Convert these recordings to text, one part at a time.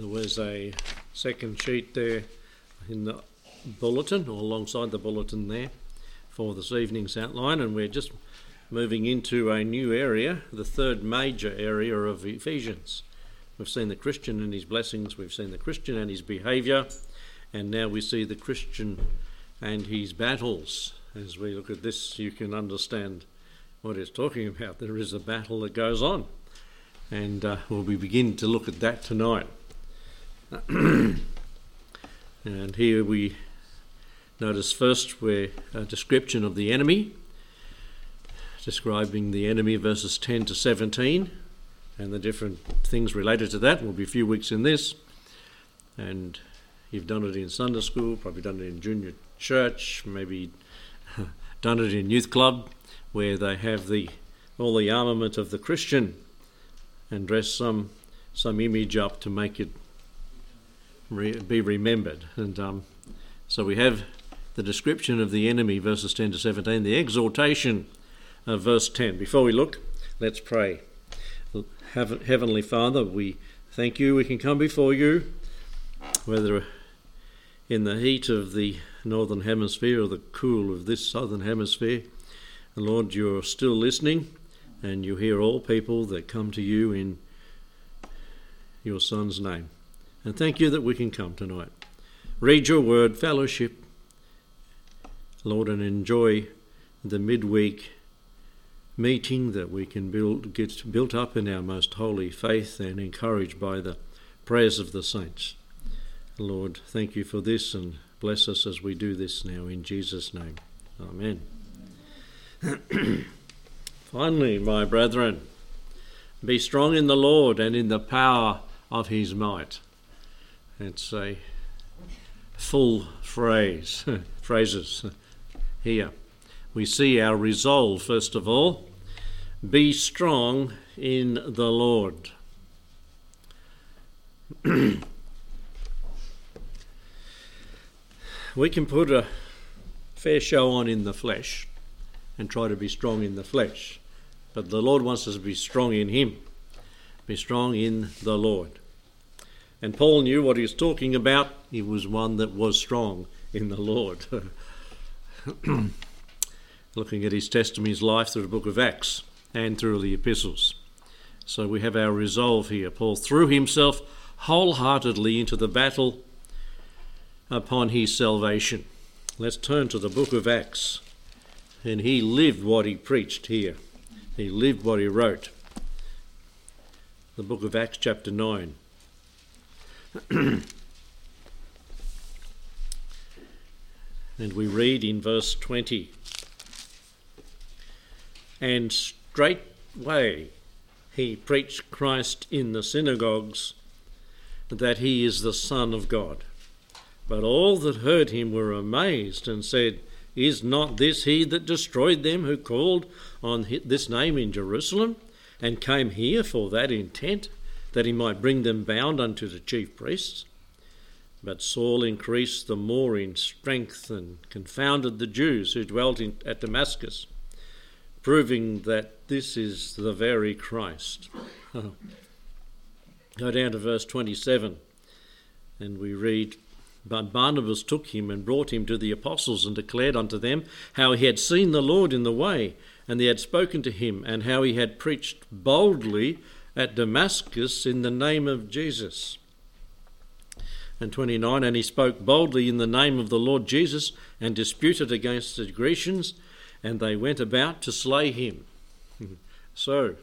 There was a second sheet there in the bulletin, or alongside the bulletin there, for this evening's outline, and we're just moving into a new area, the third major area of Ephesians. We've seen the Christian and his blessings, we've seen the Christian and his behaviour, and now we see the Christian and his battles. As we look at this, you can understand what it's talking about. There is a battle that goes on, and uh, we'll be beginning to look at that tonight. and here we notice first where a description of the enemy, describing the enemy verses 10 to 17, and the different things related to that. We'll be a few weeks in this, and you've done it in Sunday school, probably done it in junior church, maybe done it in youth club, where they have the all the armament of the Christian and dress some some image up to make it re- be remembered. And um, so we have the description of the enemy, verses 10 to 17, the exhortation of verse 10. Before we look, let's pray. Heavenly Father, we thank you we can come before you, whether in the heat of the northern hemisphere or the cool of this southern hemisphere. And Lord, you're still listening and you hear all people that come to you in your Son's name. And thank you that we can come tonight. Read your word, fellowship, Lord, and enjoy the midweek meeting that we can build, get built up in our most holy faith and encouraged by the prayers of the saints. Lord, thank you for this and bless us as we do this now in Jesus' name. Amen. Finally, my brethren, be strong in the Lord and in the power of his might. It's a full phrase, phrases here. We see our resolve, first of all be strong in the Lord. we can put a fair show on in the flesh and try to be strong in the flesh, but the Lord wants us to be strong in Him. Be strong in the Lord. And Paul knew what he was talking about. He was one that was strong in the Lord. Looking at his testimony, his life through the book of Acts and through the epistles. So we have our resolve here. Paul threw himself wholeheartedly into the battle upon his salvation. Let's turn to the book of Acts. And he lived what he preached here, he lived what he wrote. The book of Acts, chapter 9. and we read in verse 20 And straightway he preached Christ in the synagogues, that he is the Son of God. But all that heard him were amazed and said, Is not this he that destroyed them who called on this name in Jerusalem, and came here for that intent? That he might bring them bound unto the chief priests. But Saul increased the more in strength and confounded the Jews who dwelt in, at Damascus, proving that this is the very Christ. Go down to verse 27, and we read But Barnabas took him and brought him to the apostles and declared unto them how he had seen the Lord in the way, and they had spoken to him, and how he had preached boldly at Damascus in the name of Jesus. And 29, and he spoke boldly in the name of the Lord Jesus and disputed against the Grecians, and they went about to slay him. so,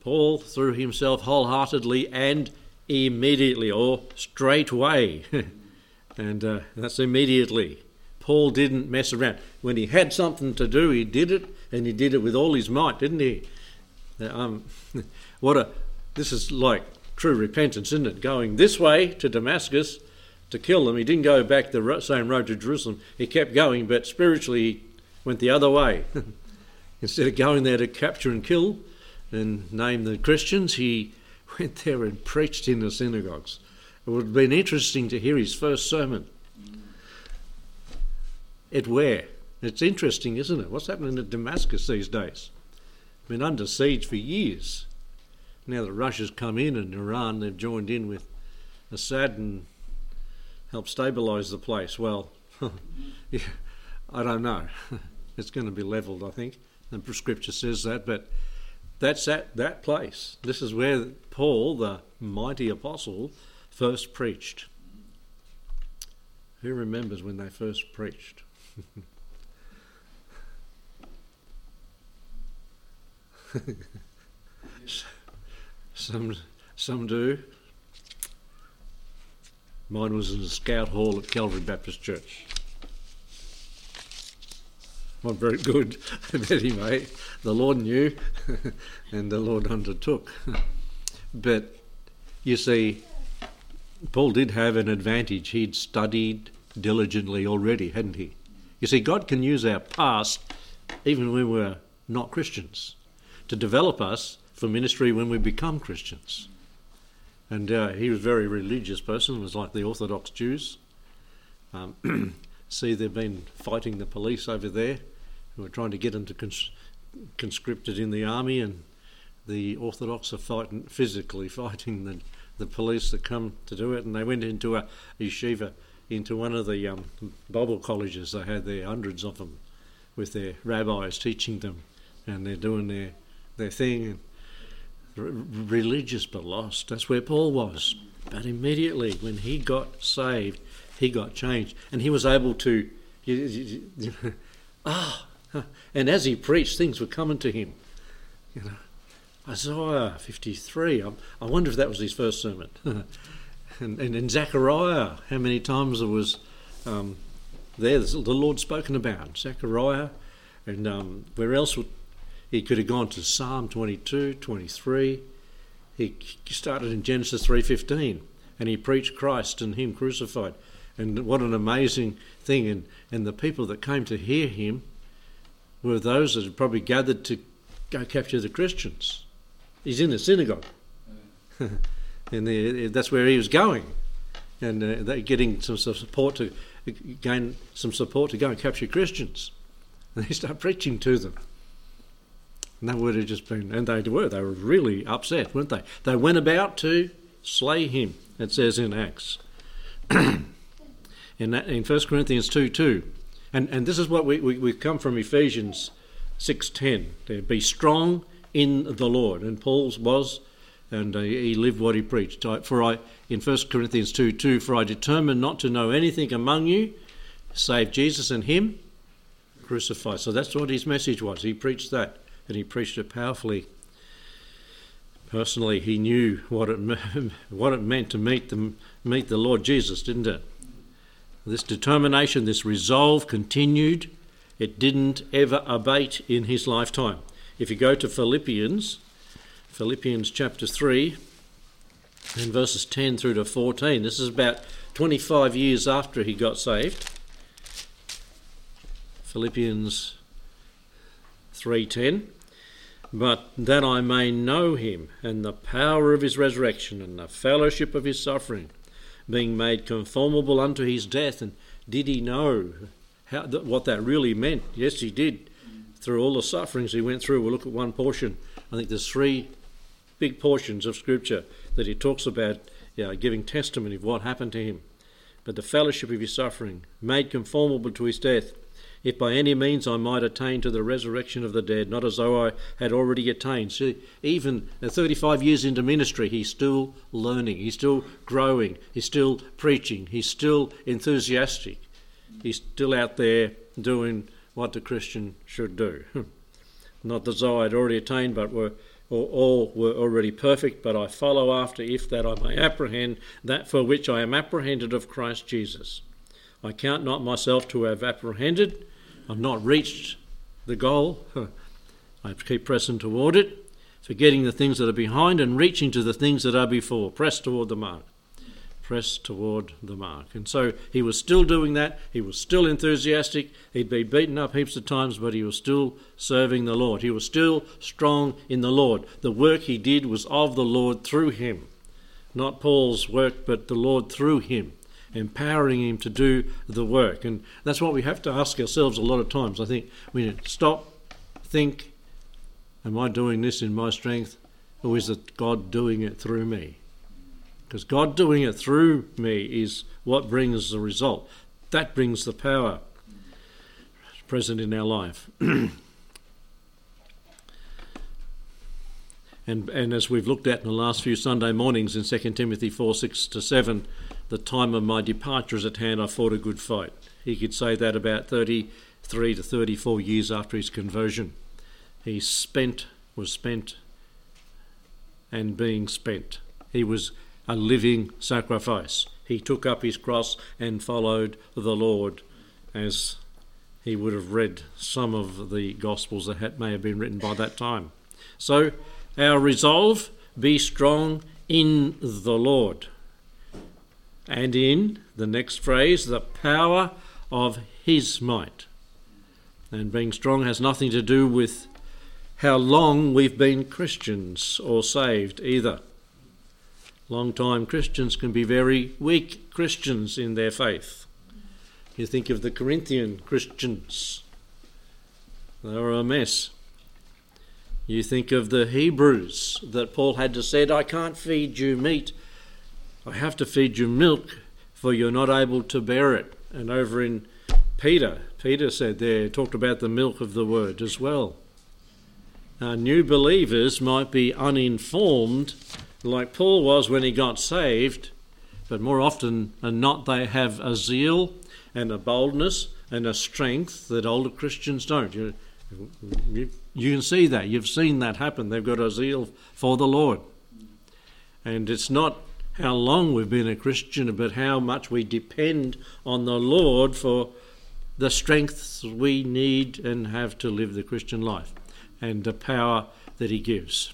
Paul threw himself wholeheartedly and immediately, or straightway. and uh, that's immediately. Paul didn't mess around. When he had something to do, he did it, and he did it with all his might, didn't he? Um, what a this is like true repentance, isn't it? Going this way to Damascus to kill them. He didn't go back the same road to Jerusalem. He kept going, but spiritually he went the other way. Instead of going there to capture and kill and name the Christians, he went there and preached in the synagogues. It would have been interesting to hear his first sermon. At where? It's interesting, isn't it? What's happening at Damascus these days? Been under siege for years. now that Russia's come in and Iran, they've joined in with Assad and helped stabilise the place. Well, yeah, I don't know. it's going to be levelled, I think. And Scripture says that, but that's at that place. This is where Paul, the mighty apostle, first preached. Who remembers when they first preached? some, some do. Mine was in the scout hall at Calvary Baptist Church. Not very good, but anyway, the Lord knew and the Lord undertook. but you see, Paul did have an advantage. He'd studied diligently already, hadn't he? You see, God can use our past, even when we're not Christians, to develop us for ministry when we become Christians. And uh, he was a very religious person, was like the Orthodox Jews. Um, see, they've been fighting the police over there who were trying to get them to cons- conscripted in the army, and the Orthodox are fighting, physically fighting the, the police that come to do it. And they went into a yeshiva, into one of the um, Bible colleges they had there, hundreds of them, with their rabbis teaching them, and they're doing their, their thing religious but lost. That's where Paul was. But immediately when he got saved, he got changed. And he was able to. Ah! and as he preached, things were coming to him. You know, Isaiah 53. I, wonder if that was his first sermon. and, and in Zechariah, how many times there was um, there the Lord spoken about? Zechariah, and um, where else would he could have gone to Psalm 22, 23. He started in Genesis 3:15 and he preached Christ and him crucified. And what an amazing thing and and the people that came to hear him were those that had probably gathered to go capture the Christians. He's in the synagogue. and the, that's where he was going. And uh, getting some support to gain some support to go and capture Christians. And they start preaching to them. And that would have just been, and they were, they were really upset, weren't they? They went about to slay him, it says in Acts. in, that, in 1 Corinthians 2 2. And, and this is what we, we, we come from Ephesians 6.10. Be strong in the Lord. And Paul's was, and uh, he lived what he preached. For I, in 1 Corinthians 2 2, for I determined not to know anything among you save Jesus and him crucified. So that's what his message was. He preached that and he preached it powerfully. Personally, he knew what it what it meant to meet the meet the Lord Jesus, didn't it? This determination, this resolve continued. It didn't ever abate in his lifetime. If you go to Philippians, Philippians chapter 3, and verses 10 through to 14, this is about 25 years after he got saved. Philippians 3:10 but that I may know him and the power of his resurrection and the fellowship of his suffering being made conformable unto his death. And did he know how, what that really meant? Yes he did. Through all the sufferings he went through. We'll look at one portion. I think there's three big portions of scripture that he talks about you know, giving testimony of what happened to him. But the fellowship of his suffering made conformable to his death if by any means I might attain to the resurrection of the dead, not as though I had already attained. See, even uh, 35 years into ministry, he's still learning, he's still growing, he's still preaching, he's still enthusiastic, he's still out there doing what the Christian should do. Hmm. not as though I had already attained, but were or all were already perfect, but I follow after, if that I may apprehend that for which I am apprehended of Christ Jesus. I count not myself to have apprehended, I've not reached the goal. I keep pressing toward it, forgetting the things that are behind and reaching to the things that are before. Press toward the mark. Press toward the mark. And so he was still doing that. He was still enthusiastic. He'd been beaten up heaps of times, but he was still serving the Lord. He was still strong in the Lord. The work he did was of the Lord through him. Not Paul's work, but the Lord through him empowering him to do the work. And that's what we have to ask ourselves a lot of times. I think we need to stop, think, am I doing this in my strength? or is it God doing it through me? Because God doing it through me is what brings the result. That brings the power present in our life. And, and as we've looked at in the last few Sunday mornings in 2 Timothy 4 6 to 7, the time of my departure is at hand, I fought a good fight. He could say that about 33 to 34 years after his conversion. He spent, was spent, and being spent. He was a living sacrifice. He took up his cross and followed the Lord as he would have read some of the Gospels that may have been written by that time. So, our resolve be strong in the Lord. And in the next phrase, the power of his might. And being strong has nothing to do with how long we've been Christians or saved either. Long time Christians can be very weak Christians in their faith. You think of the Corinthian Christians, they were a mess. You think of the Hebrews that Paul had to said, I can't feed you meat, I have to feed you milk, for you're not able to bear it. And over in Peter, Peter said there, talked about the milk of the word as well. Now, new believers might be uninformed like Paul was when he got saved, but more often than not, they have a zeal and a boldness and a strength that older Christians don't. You, you, you can see that. You've seen that happen. They've got a zeal for the Lord. And it's not how long we've been a Christian, but how much we depend on the Lord for the strengths we need and have to live the Christian life and the power that He gives.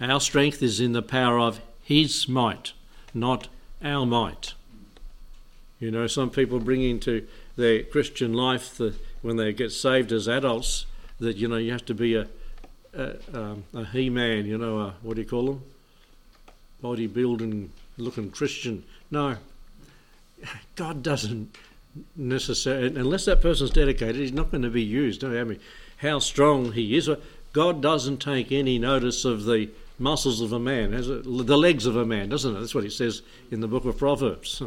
Our strength is in the power of His might, not our might. You know, some people bring into their Christian life the, when they get saved as adults that you know you have to be a a, um, a he-man. You know, a, what do you call them? Bodybuilding looking Christian. No, God doesn't necessarily unless that person's dedicated. He's not going to be used. Don't I mean, how strong he is. God doesn't take any notice of the muscles of a man, the legs of a man, doesn't it? That's what it says in the book of Proverbs.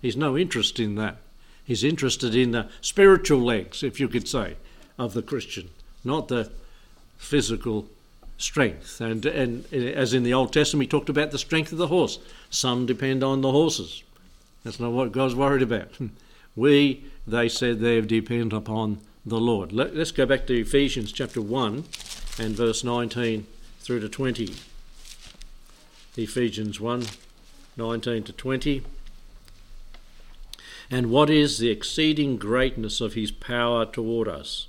He's no interest in that. He's interested in the spiritual legs, if you could say, of the Christian, not the physical strength. And, and eh, as in the Old Testament, he talked about the strength of the horse. Some depend on the horses. That's not what God's worried about. Hmm. We, they said, they depend upon the Lord. Let, us go back to Ephesians chapter 1 and verse 19 through to 20. Ephesians 1 19 to 20. And what is the exceeding greatness of his power toward us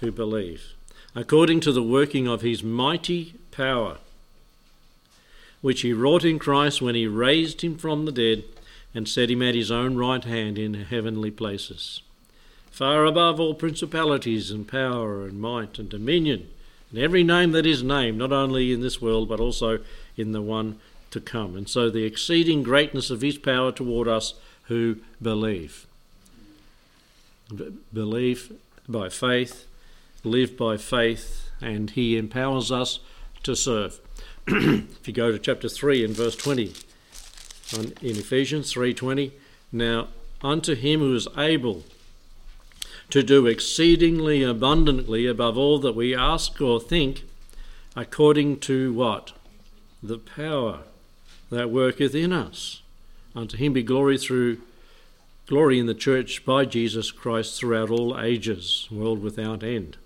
who believe, according to the working of his mighty power, which he wrought in Christ when he raised him from the dead and set him at his own right hand in heavenly places, far above all principalities and power and might and dominion, and every name that is named, not only in this world but also in the one to come. And so the exceeding greatness of his power toward us who believe. believe by faith, live by faith, and He empowers us to serve. if you go to chapter 3 and verse 20, in Ephesians 3:20, now unto him who is able to do exceedingly abundantly above all that we ask or think, according to what? The power that worketh in us. Unto him be glory through glory in the church by Jesus Christ throughout all ages, world without end.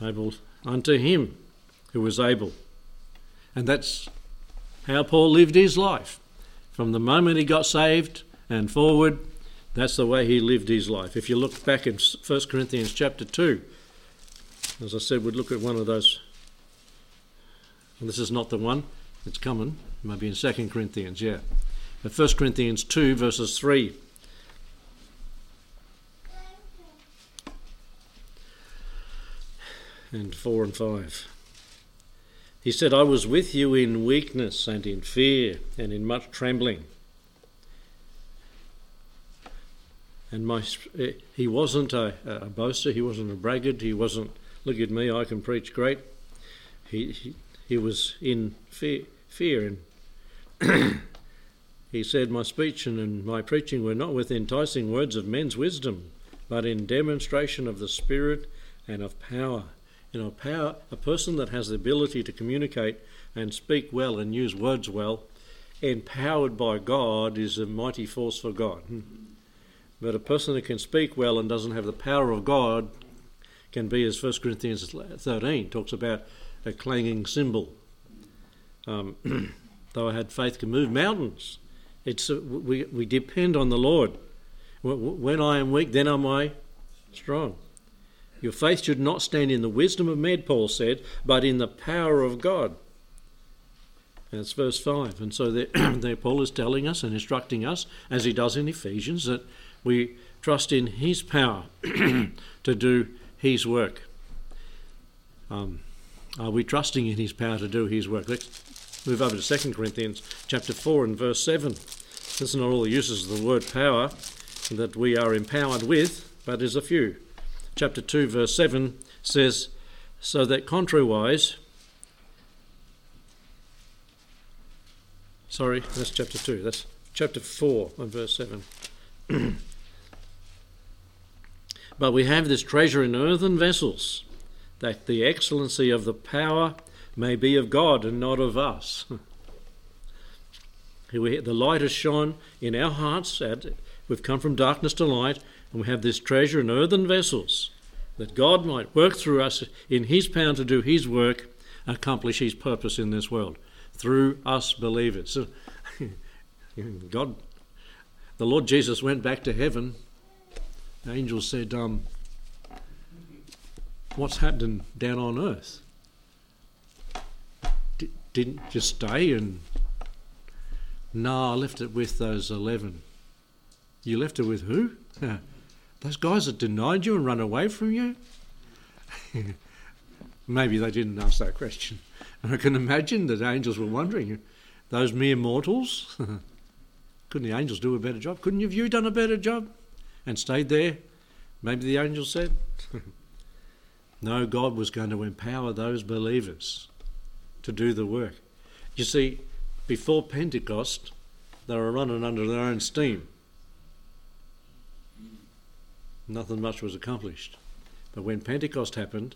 Able unto him who was able. And that's how Paul lived his life. From the moment he got saved and forward, that's the way he lived his life. If you look back in 1 Corinthians chapter 2, as I said, we'd look at one of those. This is not the one, it's coming. Maybe in 2 Corinthians, yeah. But 1 Corinthians 2, verses 3. And 4 and 5. He said, I was with you in weakness and in fear and in much trembling. And my, eh, he wasn't a, a boaster, he wasn't a braggart, he wasn't, look at me, I can preach great. He, he, he was in fear, fear and he said, My speech and my preaching were not with enticing words of men's wisdom, but in demonstration of the Spirit and of power. You know, power, a person that has the ability to communicate and speak well and use words well, empowered by God, is a mighty force for God. But a person that can speak well and doesn't have the power of God can be, as 1 Corinthians 13 talks about, a clanging cymbal. Um, though I had faith can move mountains. It's a, we, we depend on the Lord. When I am weak, then am I strong. Your faith should not stand in the wisdom of men, Paul said, but in the power of God. That's verse 5. And so there, there Paul is telling us and instructing us, as he does in Ephesians, that we trust in his power to do his work. Um, are we trusting in his power to do his work? Let's move over to 2 Corinthians chapter 4 and verse 7. This is not all the uses of the word power that we are empowered with, but is a few. Chapter 2, verse 7 says, So that contrariwise, sorry, that's chapter 2, that's chapter 4 and verse 7. but we have this treasure in earthen vessels that the excellency of the power may be of God and not of us. the light has shone in our hearts. We've come from darkness to light, and we have this treasure in earthen vessels that God might work through us in His power to do His work, accomplish His purpose in this world through us believers. God, the Lord Jesus went back to heaven. The said, um, what's happening down on earth? D- didn't just stay and. No, I left it with those 11. You left it with who? those guys that denied you and run away from you? Maybe they didn't ask that question. And I can imagine that angels were wondering, those mere mortals? Couldn't the angels do a better job? Couldn't you have you done a better job and stayed there? Maybe the angel said. No, God was going to empower those believers to do the work. You see, before Pentecost, they were running under their own steam. Nothing much was accomplished. But when Pentecost happened,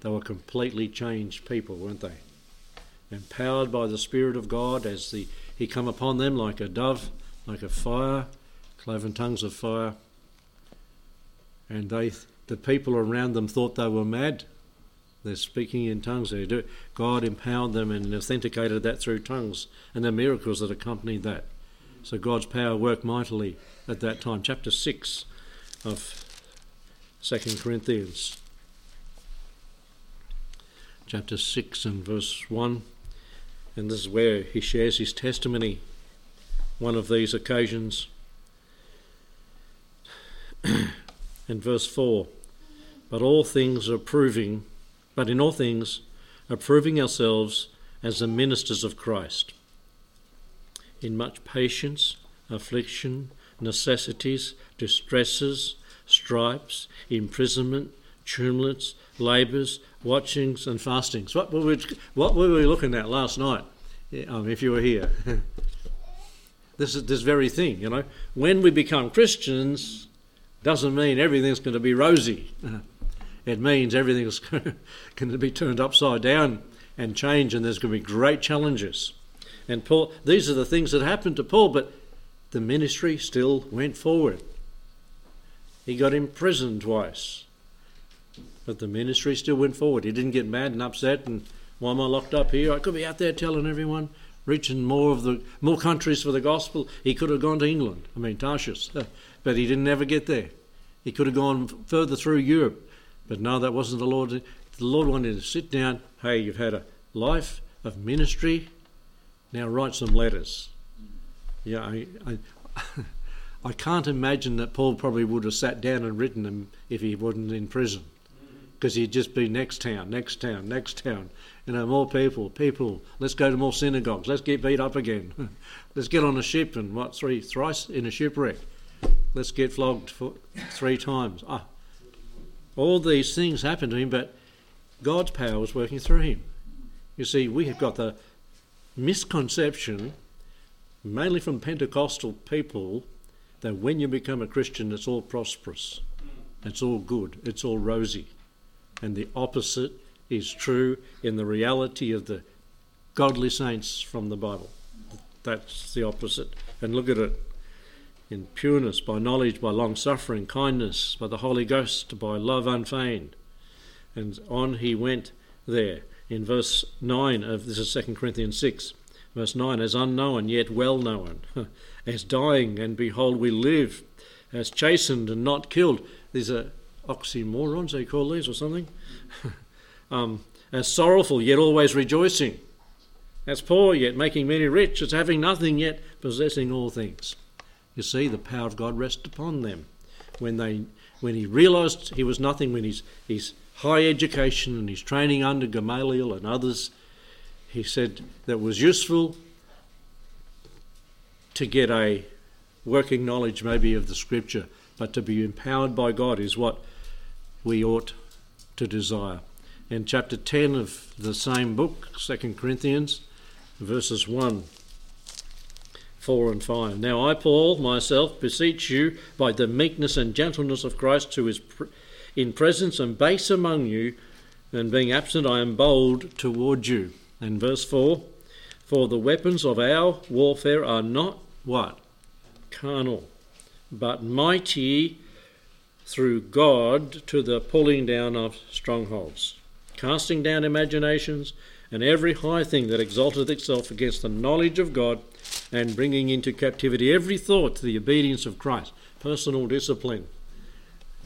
they were completely changed people, weren't they? Empowered by the Spirit of God as the, He come upon them like a dove, like a fire, cloven tongues of fire. And they the people around them thought they were mad. They're speaking in tongues. They do. God empowered them and authenticated that through tongues and the miracles that accompanied that. So God's power worked mightily at that time. Chapter 6 of 2 Corinthians. Chapter 6 and verse 1. And this is where he shares his testimony, one of these occasions. and verse 4 but all things are proving, but in all things are proving ourselves as the ministers of Christ. In much patience, affliction, necessities, distresses, stripes, imprisonment, tumults, labours, watchings, and fastings. What were we, what were we looking at last night? Um, if you were here, this is this very thing. You know, when we become Christians, doesn't mean everything's going to be rosy. it means everything's going to be turned upside down and change, and there's going to be great challenges. And Paul, these are the things that happened to Paul, but the ministry still went forward. He got imprisoned twice, but the ministry still went forward. He didn't get mad and upset and why am I locked up here? I could be out there telling everyone, reaching more of the more countries for the gospel. He could have gone to England. I mean Tarshish, but he didn't ever get there. He could have gone further through Europe but no, that wasn't the Lord. The Lord wanted to sit down. Hey, you've had a life of ministry. Now write some letters. Yeah, I, I, I can't imagine that Paul probably would have sat down and written them if he wasn't in prison, because he'd just be next town, next town, next town. You know, more people, people. Let's go to more synagogues. Let's get beat up again. Let's get on a ship and what three thrice in a shipwreck. Let's get flogged for three times. Ah, all these things happened to him, but God's power was working through him. You see, we have got the misconception, mainly from Pentecostal people, that when you become a Christian, it's all prosperous, it's all good, it's all rosy. And the opposite is true in the reality of the godly saints from the Bible. That's the opposite. And look at it in pureness, by knowledge, by long suffering, kindness, by the Holy Ghost, by love unfeigned. And on he went there in verse 9 of this is 2 Corinthians 6. Verse 9, as unknown yet well known, as dying and behold we live, as chastened and not killed. These are oxymorons, they call these or something. um, as sorrowful yet always rejoicing, as poor yet making many rich, as having nothing yet possessing all things. You see, the power of God rests upon them. When they when he realised he was nothing, when his, his high education and his training under Gamaliel and others he said that was useful to get a working knowledge maybe of the scripture, but to be empowered by God is what we ought to desire. In chapter 10 of the same book, 2 Corinthians, verses 1, 4 and 5. Now I, Paul, myself, beseech you by the meekness and gentleness of Christ, who is in presence and base among you, and being absent, I am bold toward you. And verse 4 For the weapons of our warfare are not what? Carnal, but mighty through God to the pulling down of strongholds, casting down imaginations and every high thing that exalteth itself against the knowledge of God, and bringing into captivity every thought to the obedience of Christ. Personal discipline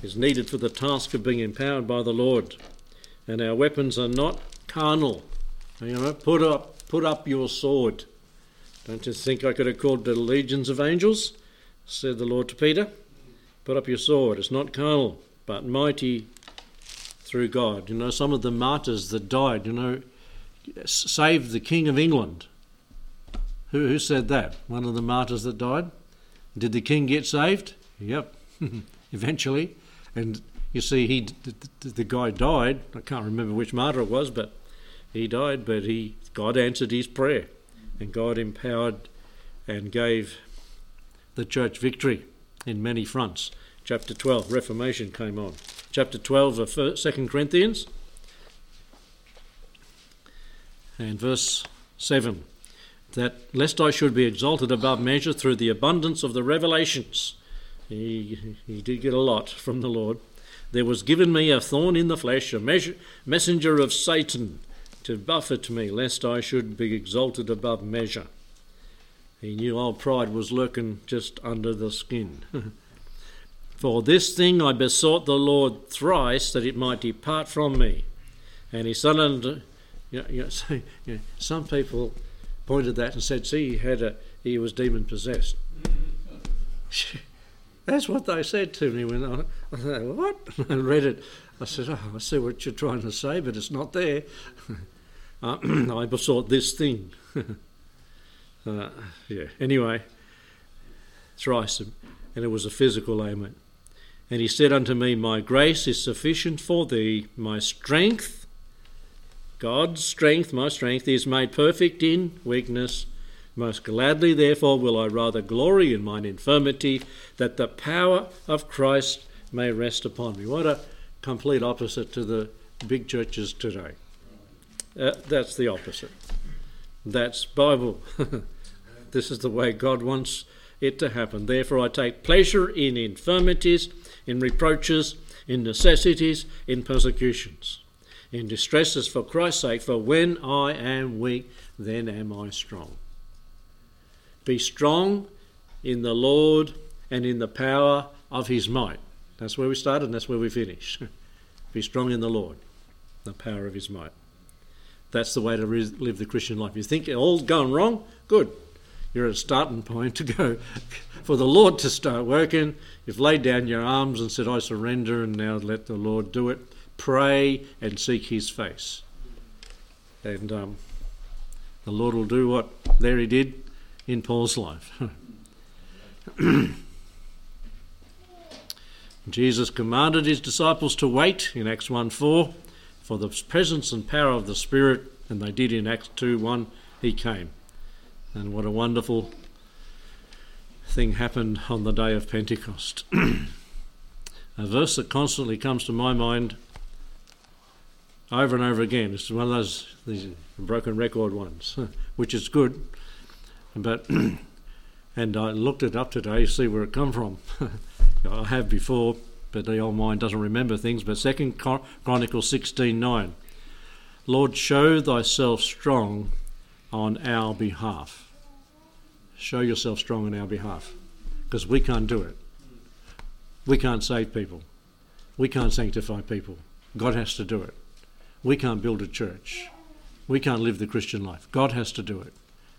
is needed for the task of being empowered by the Lord. And our weapons are not carnal, you know, put up, put up your sword. Don't you think I could have called the legions of angels? Said the Lord to Peter. Put up your sword. It's not carnal, but mighty through God. You know, some of the martyrs that died, you know, saved the King of England. Who, who said that? One of the martyrs that died? Did the king get saved? Yep, eventually. And you see, he the, the guy died. I can't remember which martyr it was, but he died, but he God answered his prayer, and God empowered and gave the church victory in many fronts. Chapter 12, Reformation came on. Chapter 12 of 2 Corinthians, and verse 7 that lest I should be exalted above measure through the abundance of the revelations. He, he did get a lot from the Lord. There was given me a thorn in the flesh, a measure, messenger of Satan, to buffet me, lest I should be exalted above measure. He knew old pride was lurking just under the skin. For this thing I besought the Lord thrice that it might depart from me. And he said unto you know, you know, so, you know, some people pointed that and said, "See, he had a he was demon possessed." That's what they said to me when I, I thought, "What?" I read it. I said, "Oh, I see what you're trying to say, but it's not there." Uh, I besought this thing. uh, yeah. Anyway, thrice, and it was a physical ailment. And he said unto me, My grace is sufficient for thee, my strength, God's strength, my strength, is made perfect in weakness. Most gladly, therefore, will I rather glory in mine infirmity, that the power of Christ may rest upon me. What a complete opposite to the big churches today. Uh, that's the opposite. That's Bible. this is the way God wants it to happen. Therefore, I take pleasure in infirmities, in reproaches, in necessities, in persecutions, in distresses for Christ's sake. For when I am weak, then am I strong. Be strong in the Lord and in the power of his might. That's where we started and that's where we finish. Be strong in the Lord, the power of his might. That's the way to re- live the Christian life. You think all's gone wrong? Good. You're at a starting point to go for the Lord to start working. You've laid down your arms and said, I surrender, and now let the Lord do it. Pray and seek His face. And um, the Lord will do what there He did in Paul's life. Jesus commanded his disciples to wait in Acts 1 4 for the presence and power of the Spirit And they did in Acts 2 1, he came. And what a wonderful thing happened on the day of Pentecost. a verse that constantly comes to my mind over and over again. It's one of those these broken record ones, which is good. But and I looked it up today to see where it come from. I have before, but the old mind doesn't remember things. But Second Chronicles sixteen nine, Lord, show Thyself strong on our behalf. Show yourself strong on our behalf, because we can't do it. We can't save people. We can't sanctify people. God has to do it. We can't build a church. We can't live the Christian life. God has to do it.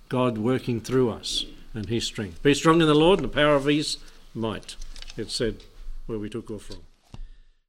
God working through us and His strength. Be strong in the Lord and the power of His might. It said where we took off from.